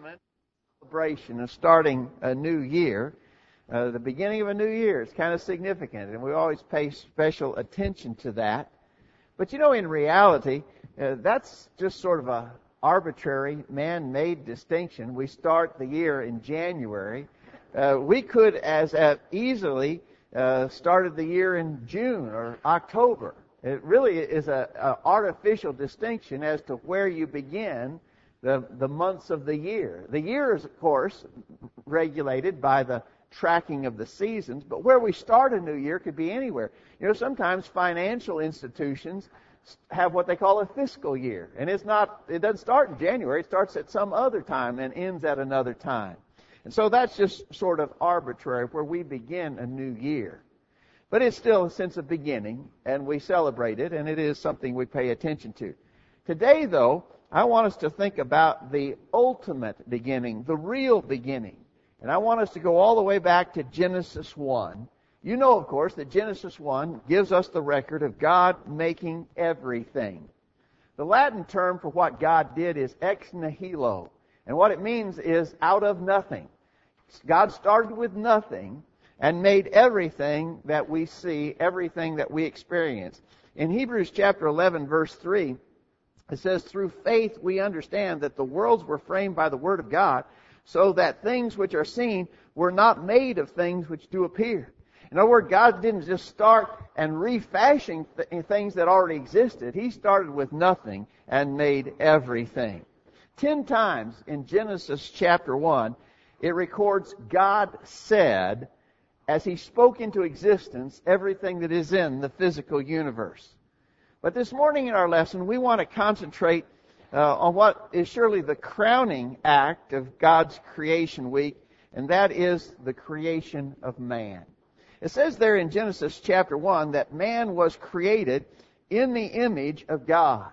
excitement, celebration of starting a new year. Uh, the beginning of a new year is kind of significant, and we always pay special attention to that. But you know, in reality, uh, that's just sort of a arbitrary, man-made distinction. We start the year in January. Uh, we could as easily uh, started the year in June or October. It really is a, a artificial distinction as to where you begin the, the months of the year. The year is, of course, regulated by the tracking of the seasons, but where we start a new year could be anywhere. You know, sometimes financial institutions have what they call a fiscal year, and it's not, it doesn't start in January, it starts at some other time and ends at another time. And so that's just sort of arbitrary where we begin a new year. But it's still a sense of beginning, and we celebrate it, and it is something we pay attention to. Today, though, I want us to think about the ultimate beginning, the real beginning. And I want us to go all the way back to Genesis 1. You know, of course, that Genesis 1 gives us the record of God making everything. The Latin term for what God did is ex nihilo. And what it means is out of nothing. God started with nothing and made everything that we see, everything that we experience. In Hebrews chapter 11 verse 3, it says, through faith we understand that the worlds were framed by the Word of God, so that things which are seen were not made of things which do appear. In other words, God didn't just start and refashion th- eh, things that already existed. He started with nothing and made everything. Ten times in Genesis chapter 1, it records God said as He spoke into existence everything that is in the physical universe. But this morning in our lesson, we want to concentrate uh, on what is surely the crowning act of God's creation week, and that is the creation of man. It says there in Genesis chapter 1 that man was created in the image of God.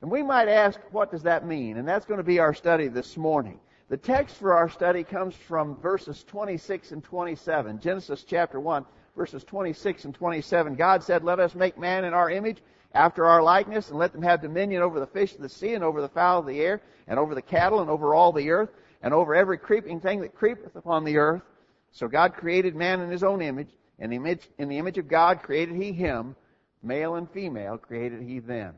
And we might ask, what does that mean? And that's going to be our study this morning. The text for our study comes from verses 26 and 27. Genesis chapter 1, verses 26 and 27. God said, Let us make man in our image after our likeness, and let them have dominion over the fish of the sea, and over the fowl of the air, and over the cattle, and over all the earth, and over every creeping thing that creepeth upon the earth. So God created man in his own image, and in the image of God created he him, male and female created he them.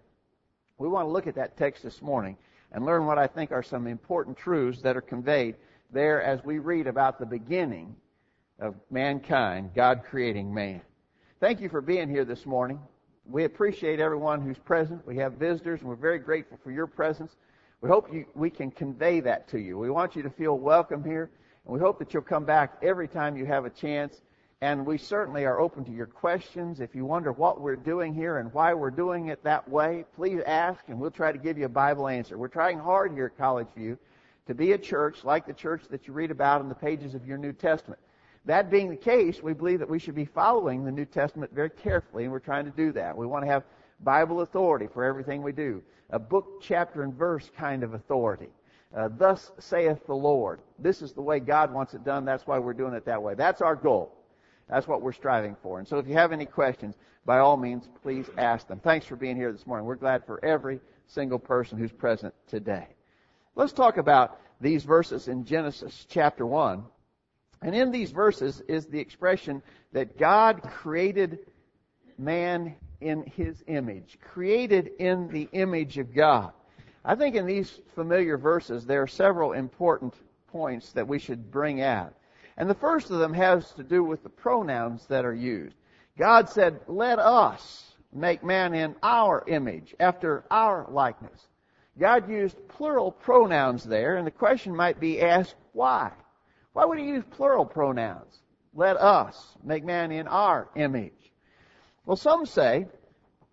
We want to look at that text this morning and learn what I think are some important truths that are conveyed there as we read about the beginning of mankind, God creating man. Thank you for being here this morning. We appreciate everyone who's present. We have visitors, and we're very grateful for your presence. We hope you, we can convey that to you. We want you to feel welcome here, and we hope that you'll come back every time you have a chance. And we certainly are open to your questions. If you wonder what we're doing here and why we're doing it that way, please ask, and we'll try to give you a Bible answer. We're trying hard here at College View to be a church like the church that you read about in the pages of your New Testament. That being the case, we believe that we should be following the New Testament very carefully, and we're trying to do that. We want to have Bible authority for everything we do. A book, chapter, and verse kind of authority. Uh, Thus saith the Lord. This is the way God wants it done. That's why we're doing it that way. That's our goal. That's what we're striving for. And so if you have any questions, by all means, please ask them. Thanks for being here this morning. We're glad for every single person who's present today. Let's talk about these verses in Genesis chapter 1 and in these verses is the expression that God created man in his image, created in the image of God. I think in these familiar verses there are several important points that we should bring out. And the first of them has to do with the pronouns that are used. God said, let us make man in our image, after our likeness. God used plural pronouns there, and the question might be asked, why? Why would he use plural pronouns? Let us make man in our image. Well, some say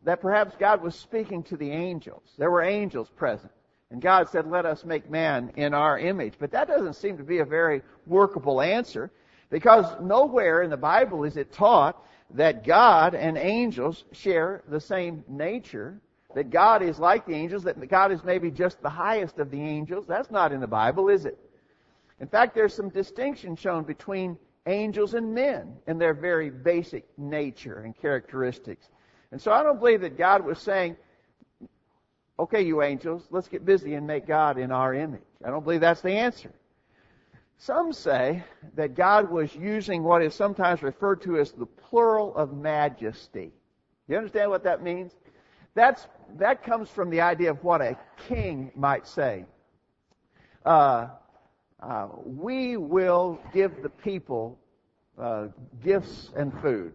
that perhaps God was speaking to the angels. There were angels present. And God said, let us make man in our image. But that doesn't seem to be a very workable answer because nowhere in the Bible is it taught that God and angels share the same nature, that God is like the angels, that God is maybe just the highest of the angels. That's not in the Bible, is it? In fact, there's some distinction shown between angels and men in their very basic nature and characteristics. And so I don't believe that God was saying, okay, you angels, let's get busy and make God in our image. I don't believe that's the answer. Some say that God was using what is sometimes referred to as the plural of majesty. You understand what that means? That's, that comes from the idea of what a king might say. Uh, uh, we will give the people uh, gifts and food.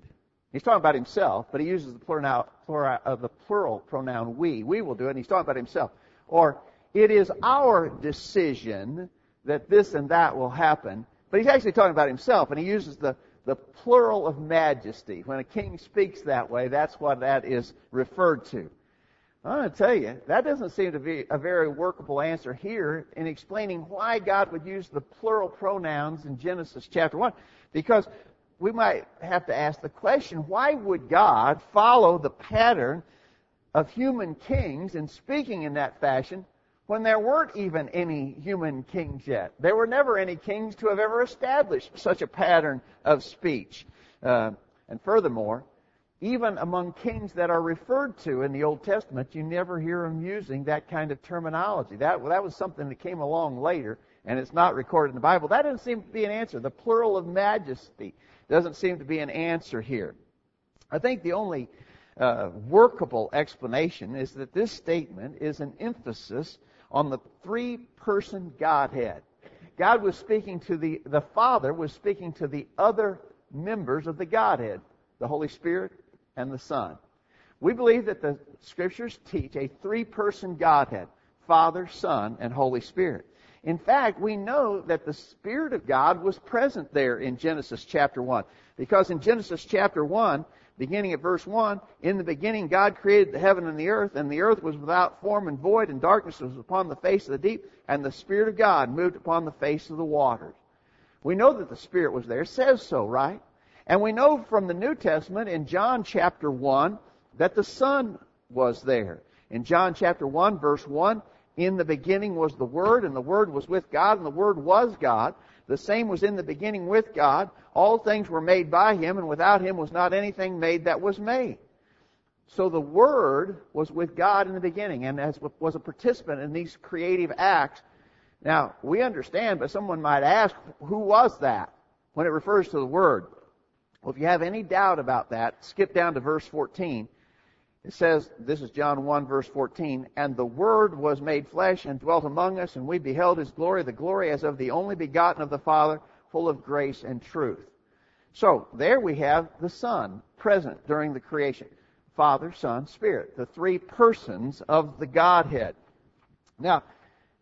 He's talking about himself, but he uses the plural, plural, uh, the plural pronoun we. We will do it, and he's talking about himself. Or, it is our decision that this and that will happen. But he's actually talking about himself, and he uses the, the plural of majesty. When a king speaks that way, that's what that is referred to. I'm going to tell you, that doesn't seem to be a very workable answer here in explaining why God would use the plural pronouns in Genesis chapter 1. Because we might have to ask the question, why would God follow the pattern of human kings in speaking in that fashion when there weren't even any human kings yet. There were never any kings to have ever established such a pattern of speech. Uh, and furthermore, even among kings that are referred to in the Old Testament, you never hear them using that kind of terminology. That, that was something that came along later, and it's not recorded in the Bible. That doesn't seem to be an answer. The plural of majesty doesn't seem to be an answer here. I think the only uh, workable explanation is that this statement is an emphasis on the three person Godhead. God was speaking to the, the Father was speaking to the other members of the Godhead, the Holy Spirit and the Son. We believe that the Scriptures teach a three person Godhead Father, Son, and Holy Spirit. In fact, we know that the Spirit of God was present there in Genesis chapter 1. Because in Genesis chapter 1, beginning at verse 1, in the beginning God created the heaven and the earth, and the earth was without form and void, and darkness was upon the face of the deep, and the Spirit of God moved upon the face of the waters. We know that the Spirit was there, it says so, right? And we know from the New Testament in John chapter 1 that the Son was there. In John chapter 1 verse 1, in the beginning was the Word, and the Word was with God, and the Word was God. The same was in the beginning with God. All things were made by him, and without him was not anything made that was made. So the Word was with God in the beginning and as was a participant in these creative acts. Now, we understand, but someone might ask, who was that when it refers to the Word? Well, if you have any doubt about that, skip down to verse 14. It says, this is John 1 verse 14, and the Word was made flesh and dwelt among us, and we beheld His glory, the glory as of the only begotten of the Father, full of grace and truth. So, there we have the Son present during the creation. Father, Son, Spirit. The three persons of the Godhead. Now,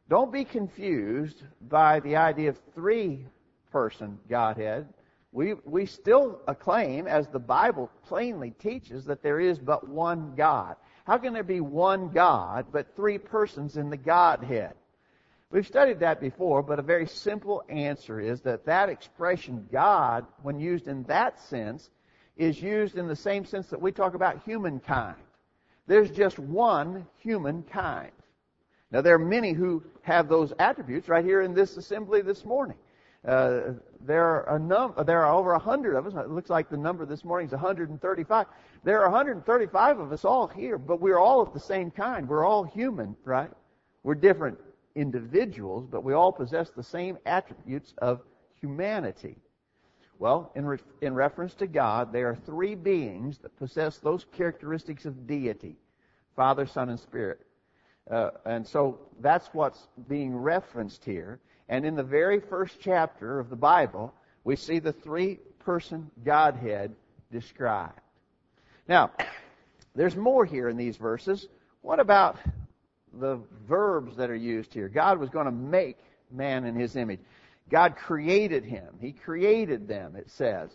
don't be confused by the idea of three person Godhead we, we still acclaim, as the Bible plainly teaches, that there is but one God. How can there be one God but three persons in the Godhead? We've studied that before, but a very simple answer is that that expression God, when used in that sense, is used in the same sense that we talk about humankind. There's just one humankind. Now there are many who have those attributes right here in this assembly this morning. Uh, there are a num- there are over a hundred of us. It looks like the number this morning is 135. There are 135 of us all here, but we're all of the same kind. We're all human, right? We're different individuals, but we all possess the same attributes of humanity. Well, in, re- in reference to God, there are three beings that possess those characteristics of deity Father, Son, and Spirit. Uh, and so that's what's being referenced here. And in the very first chapter of the Bible, we see the three person Godhead described. Now, there's more here in these verses. What about the verbs that are used here? God was going to make man in his image. God created him. He created them, it says.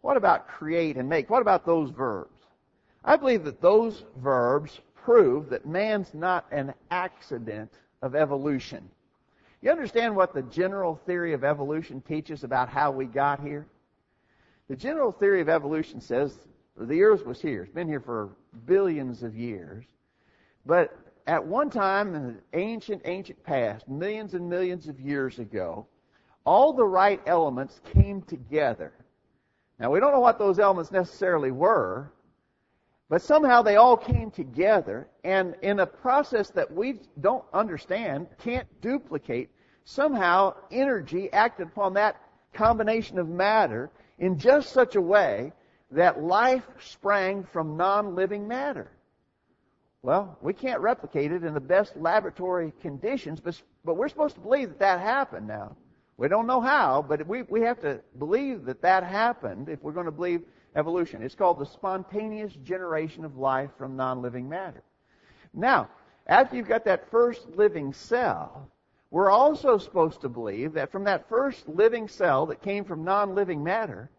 What about create and make? What about those verbs? I believe that those verbs prove that man's not an accident of evolution. You understand what the general theory of evolution teaches about how we got here? The general theory of evolution says the earth was here. It's been here for billions of years. But at one time in the ancient, ancient past, millions and millions of years ago, all the right elements came together. Now, we don't know what those elements necessarily were, but somehow they all came together, and in a process that we don't understand, can't duplicate, somehow energy acted upon that combination of matter in just such a way that life sprang from non-living matter. Well, we can't replicate it in the best laboratory conditions, but, but we're supposed to believe that that happened now. We don't know how, but we, we have to believe that that happened if we're going to believe evolution. It's called the spontaneous generation of life from non-living matter. Now, after you've got that first living cell, we're also supposed to believe that from that first living cell that came from non-living matter,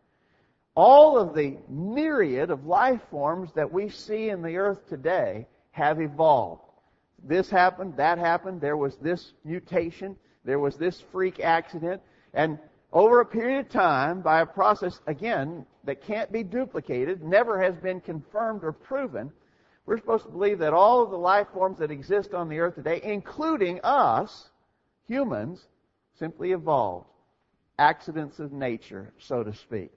all of the myriad of life forms that we see in the earth today have evolved. This happened, that happened, there was this mutation, there was this freak accident, and over a period of time, by a process, again, that can't be duplicated, never has been confirmed or proven, we're supposed to believe that all of the life forms that exist on the earth today, including us, humans, simply evolved. Accidents of nature, so to speak.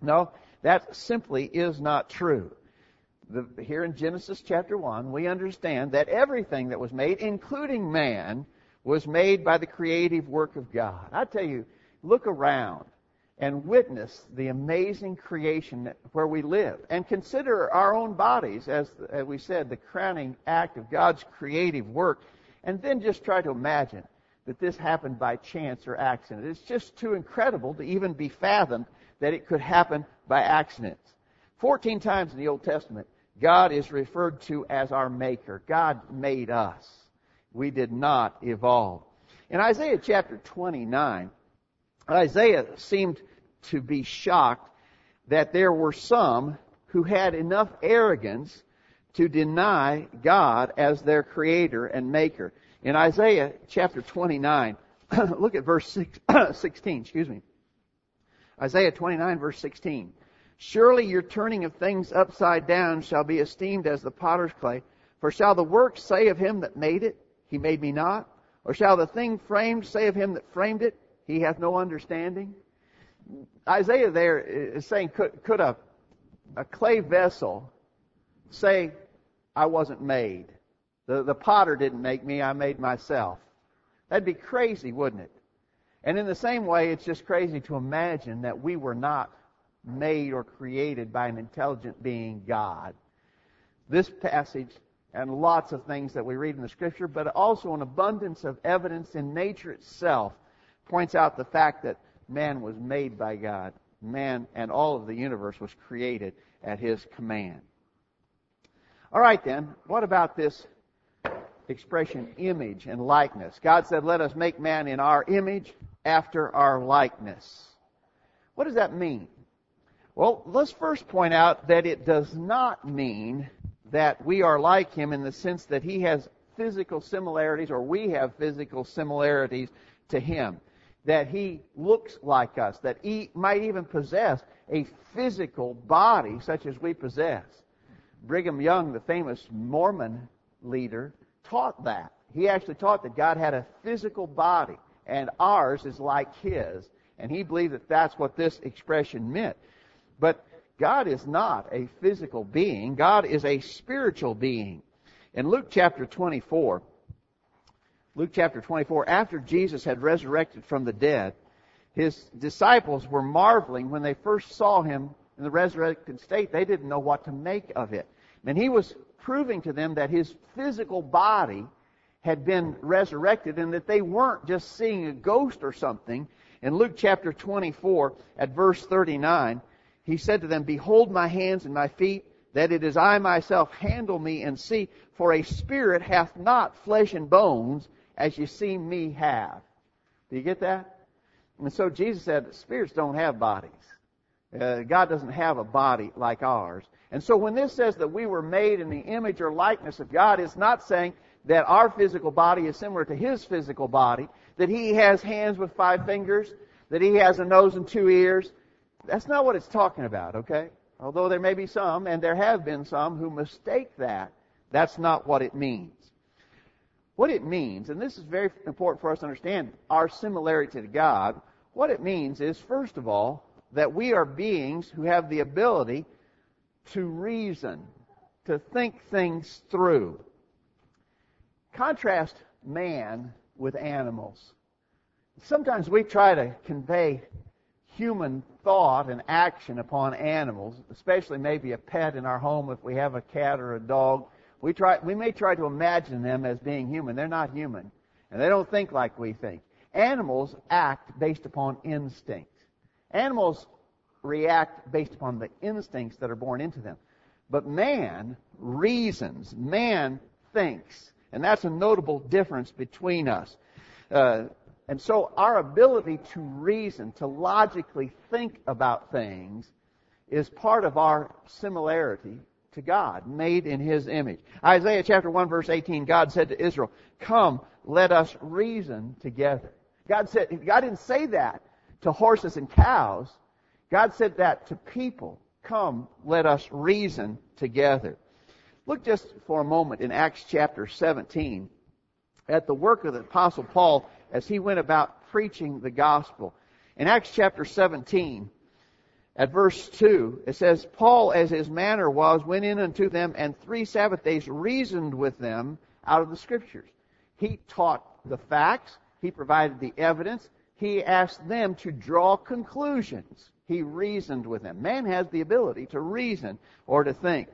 No, that simply is not true. The, here in Genesis chapter 1, we understand that everything that was made, including man, was made by the creative work of God. I tell you, look around and witness the amazing creation where we live and consider our own bodies as, as we said the crowning act of God's creative work and then just try to imagine that this happened by chance or accident. It's just too incredible to even be fathomed that it could happen by accident. 14 times in the Old Testament, God is referred to as our maker. God made us. We did not evolve. In Isaiah chapter 29, Isaiah seemed to be shocked that there were some who had enough arrogance to deny God as their creator and maker. In Isaiah chapter 29, look at verse 6, 16, excuse me. Isaiah 29 verse 16. Surely your turning of things upside down shall be esteemed as the potter's clay. For shall the work say of him that made it, he made me not? Or shall the thing framed say of him that framed it, he hath no understanding. Isaiah there is saying, could, could a, a clay vessel say, I wasn't made? The, the potter didn't make me, I made myself. That'd be crazy, wouldn't it? And in the same way, it's just crazy to imagine that we were not made or created by an intelligent being, God. This passage and lots of things that we read in the scripture, but also an abundance of evidence in nature itself points out the fact that man was made by God. Man and all of the universe was created at his command. All right then, what about this expression image and likeness? God said, let us make man in our image after our likeness. What does that mean? Well, let's first point out that it does not mean that we are like him in the sense that he has physical similarities or we have physical similarities to him that he looks like us, that he might even possess a physical body such as we possess. Brigham Young, the famous Mormon leader, taught that. He actually taught that God had a physical body and ours is like his. And he believed that that's what this expression meant. But God is not a physical being. God is a spiritual being. In Luke chapter 24, Luke chapter 24, after Jesus had resurrected from the dead, his disciples were marveling when they first saw him in the resurrected state. They didn't know what to make of it. And he was proving to them that his physical body had been resurrected and that they weren't just seeing a ghost or something. In Luke chapter 24 at verse 39, he said to them, Behold my hands and my feet, that it is I myself, handle me and see, for a spirit hath not flesh and bones, as you see me have. Do you get that? And so Jesus said, spirits don't have bodies. Uh, God doesn't have a body like ours. And so when this says that we were made in the image or likeness of God, it's not saying that our physical body is similar to His physical body, that He has hands with five fingers, that He has a nose and two ears. That's not what it's talking about, okay? Although there may be some, and there have been some, who mistake that. That's not what it means. What it means, and this is very important for us to understand our similarity to God, what it means is, first of all, that we are beings who have the ability to reason, to think things through. Contrast man with animals. sometimes we try to convey human thought and action upon animals, especially maybe a pet in our home if we have a cat or a dog. We try, we may try to imagine them as being human. They're not human. And they don't think like we think. Animals act based upon instinct. Animals react based upon the instincts that are born into them. But man reasons. Man thinks. And that's a notable difference between us. Uh, and so our ability to reason, to logically think about things, is part of our similarity to God, made in His image. Isaiah chapter 1 verse 18, God said to Israel, Come, let us reason together. God said, God didn't say that to horses and cows. God said that to people. Come, let us reason together. Look just for a moment in Acts chapter 17 at the work of the apostle Paul as he went about preaching the gospel. In Acts chapter 17, at verse 2, it says, Paul, as his manner was, went in unto them and three Sabbath days reasoned with them out of the scriptures. He taught the facts. He provided the evidence. He asked them to draw conclusions. He reasoned with them. Man has the ability to reason or to think.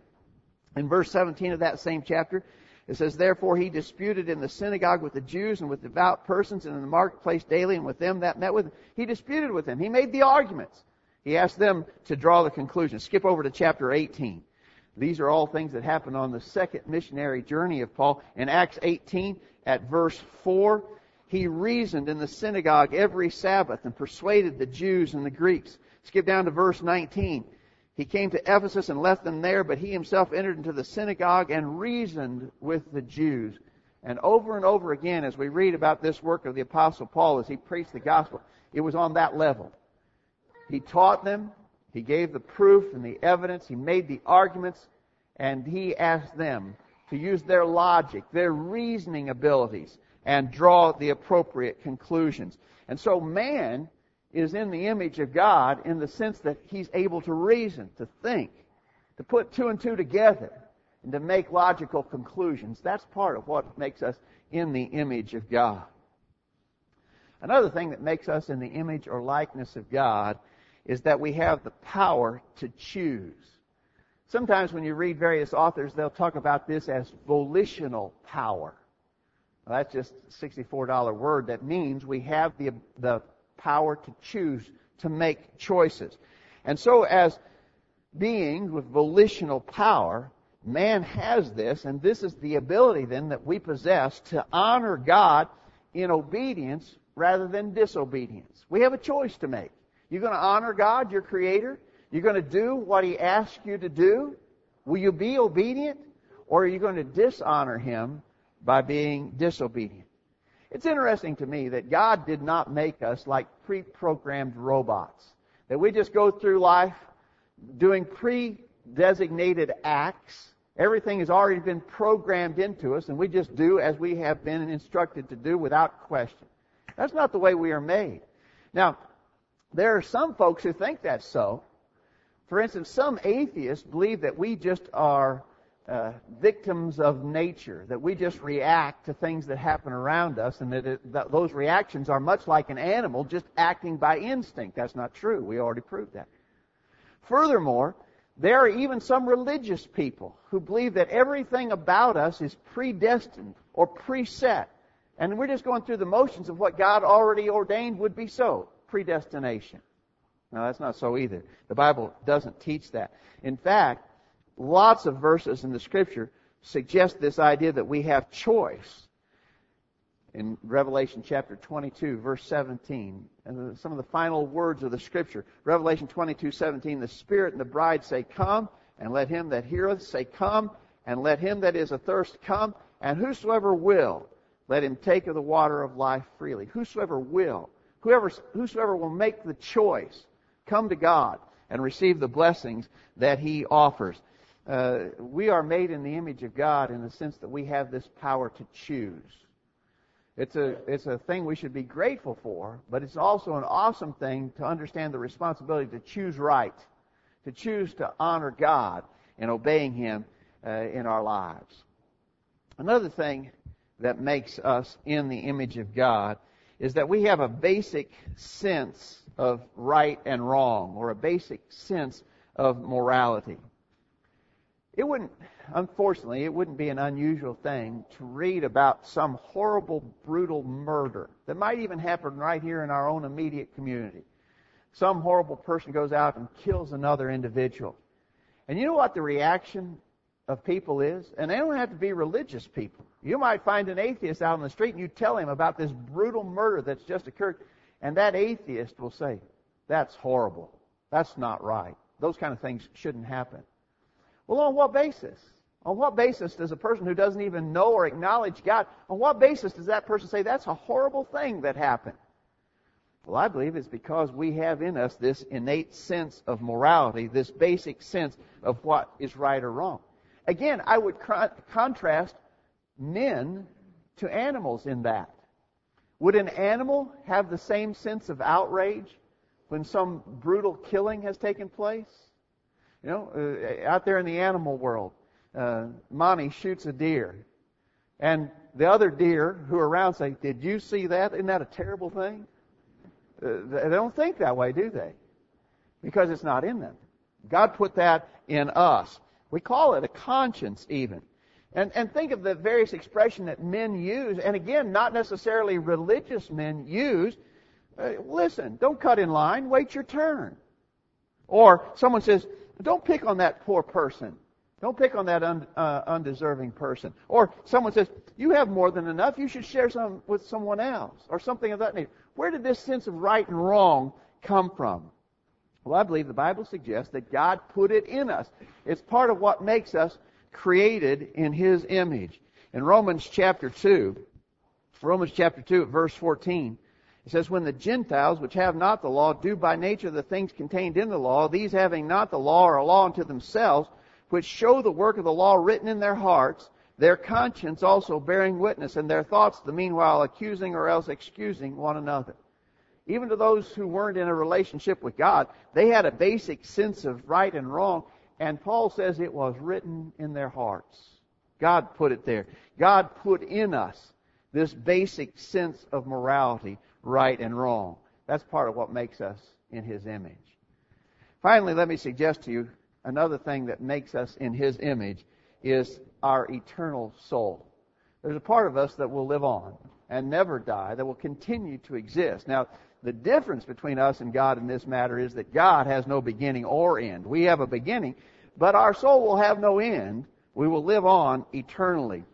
In verse 17 of that same chapter, it says, Therefore he disputed in the synagogue with the Jews and with devout persons and in the marketplace daily and with them that met with him. He disputed with them. He made the arguments. He asked them to draw the conclusion. Skip over to chapter 18. These are all things that happened on the second missionary journey of Paul. In Acts 18, at verse 4, he reasoned in the synagogue every Sabbath and persuaded the Jews and the Greeks. Skip down to verse 19. He came to Ephesus and left them there, but he himself entered into the synagogue and reasoned with the Jews. And over and over again, as we read about this work of the Apostle Paul as he preached the gospel, it was on that level. He taught them, he gave the proof and the evidence, he made the arguments, and he asked them to use their logic, their reasoning abilities, and draw the appropriate conclusions. And so man is in the image of God in the sense that he's able to reason, to think, to put two and two together, and to make logical conclusions. That's part of what makes us in the image of God. Another thing that makes us in the image or likeness of God is that we have the power to choose. Sometimes when you read various authors, they'll talk about this as volitional power. Well, that's just a $64 word that means we have the, the power to choose, to make choices. And so as beings with volitional power, man has this, and this is the ability then that we possess to honor God in obedience rather than disobedience. We have a choice to make. You're going to honor God, your Creator. You're going to do what He asks you to do. Will you be obedient? Or are you going to dishonor Him by being disobedient? It's interesting to me that God did not make us like pre-programmed robots. That we just go through life doing pre-designated acts. Everything has already been programmed into us and we just do as we have been instructed to do without question. That's not the way we are made. Now, there are some folks who think that's so. For instance, some atheists believe that we just are uh, victims of nature, that we just react to things that happen around us, and that, it, that those reactions are much like an animal just acting by instinct. That's not true. We already proved that. Furthermore, there are even some religious people who believe that everything about us is predestined or preset, and we're just going through the motions of what God already ordained would be so. Predestination. Now, that's not so either. The Bible doesn't teach that. In fact, lots of verses in the scripture suggest this idea that we have choice. In Revelation chapter 22, verse 17, and some of the final words of the scripture. Revelation 22, 17, the Spirit and the bride say, Come, and let him that heareth say, Come, and let him that is athirst come, and whosoever will, let him take of the water of life freely. Whosoever will, whoever, whosoever will make the choice, come to God and receive the blessings that he offers uh, we are made in the image of God in the sense that we have this power to choose. It's a, it's a thing we should be grateful for, but it's also an awesome thing to understand the responsibility to choose right, to choose to honor God and obeying Him uh, in our lives. Another thing that makes us in the image of God is that we have a basic sense of right and wrong, or a basic sense of morality. It wouldn't, unfortunately, it wouldn't be an unusual thing to read about some horrible, brutal murder that might even happen right here in our own immediate community. Some horrible person goes out and kills another individual. And you know what the reaction of people is? And they don't have to be religious people. You might find an atheist out on the street and you tell him about this brutal murder that's just occurred, and that atheist will say, That's horrible. That's not right. Those kind of things shouldn't happen. Well, on what basis? On what basis does a person who doesn't even know or acknowledge God, on what basis does that person say that's a horrible thing that happened? Well, I believe it's because we have in us this innate sense of morality, this basic sense of what is right or wrong. Again, I would contrast men to animals in that. Would an animal have the same sense of outrage when some brutal killing has taken place? You know, uh, out there in the animal world, uh, Monty shoots a deer, and the other deer who are around say, "Did you see that? Isn't that a terrible thing?" Uh, they don't think that way, do they? Because it's not in them. God put that in us. We call it a conscience, even. And, and think of the various expression that men use, and again, not necessarily religious men use. Uh, listen, don't cut in line, wait your turn. Or someone says, don't pick on that poor person. Don't pick on that un, uh, undeserving person. Or someone says, you have more than enough, you should share some with someone else. Or something of that nature. Where did this sense of right and wrong come from? Well, I believe the Bible suggests that God put it in us. It's part of what makes us created in His image. In Romans chapter 2, Romans chapter 2 verse 14, it says, When the Gentiles, which have not the law, do by nature the things contained in the law, these having not the law are a law unto themselves, which show the work of the law written in their hearts, their conscience also bearing witness, and their thoughts the meanwhile accusing or else excusing one another. Even to those who weren't in a relationship with God, they had a basic sense of right and wrong, and Paul says it was written in their hearts. God put it there. God put in us this basic sense of morality right and wrong. That's part of what makes us in His image. Finally, let me suggest to you another thing that makes us in His image is our eternal soul. There's a part of us that will live on and never die, that will continue to exist. Now, the difference between us and God in this matter is that God has no beginning or end. We have a beginning, but our soul will have no end. We will live on eternally.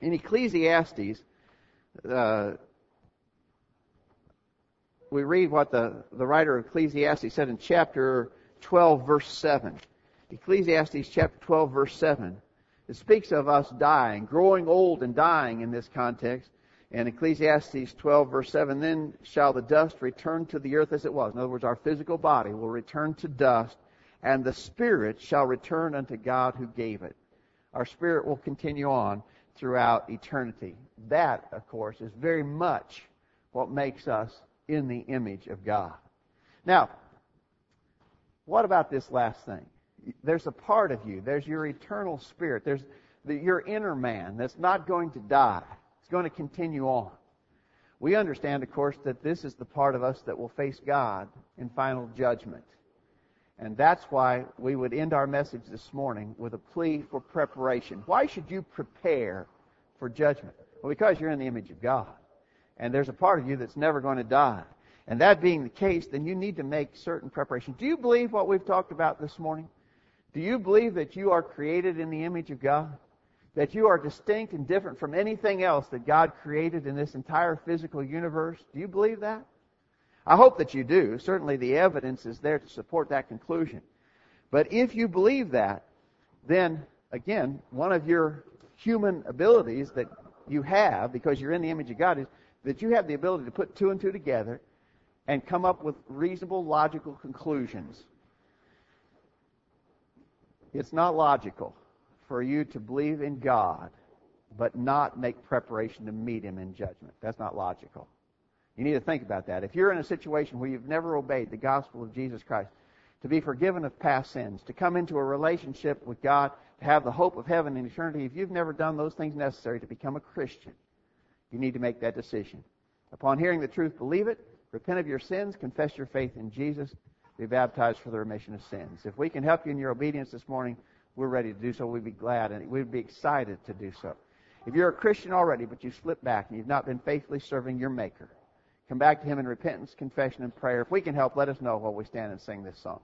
In Ecclesiastes, uh, we read what the, the writer of Ecclesiastes said in chapter 12, verse 7. Ecclesiastes chapter 12, verse 7. It speaks of us dying, growing old and dying in this context. And Ecclesiastes 12, verse 7, then shall the dust return to the earth as it was. In other words, our physical body will return to dust, and the spirit shall return unto God who gave it. Our spirit will continue on throughout eternity. That, of course, is very much what makes us in the image of God. Now, what about this last thing? There's a part of you, there's your eternal spirit, there's the, your inner man that's not going to die. It's going to continue on. We understand, of course, that this is the part of us that will face God in final judgment. And that's why we would end our message this morning with a plea for preparation. Why should you prepare for judgment? Well, because you're in the image of God and there's a part of you that's never going to die. And that being the case, then you need to make certain preparation. Do you believe what we've talked about this morning? Do you believe that you are created in the image of God? That you are distinct and different from anything else that God created in this entire physical universe? Do you believe that? I hope that you do. Certainly the evidence is there to support that conclusion. But if you believe that, then again, one of your human abilities that you have, because you're in the image of God, is that you have the ability to put two and two together and come up with reasonable, logical conclusions. It's not logical for you to believe in God but not make preparation to meet Him in judgment. That's not logical. You need to think about that. If you're in a situation where you've never obeyed the gospel of Jesus Christ, to be forgiven of past sins, to come into a relationship with God, to have the hope of heaven and eternity, if you've never done those things necessary to become a Christian, you need to make that decision. Upon hearing the truth, believe it, repent of your sins, confess your faith in Jesus, be baptized for the remission of sins. If we can help you in your obedience this morning, we're ready to do so. We'd be glad and we'd be excited to do so. If you're a Christian already, but you've slipped back and you've not been faithfully serving your Maker, come back to Him in repentance, confession, and prayer. If we can help, let us know while we stand and sing this song.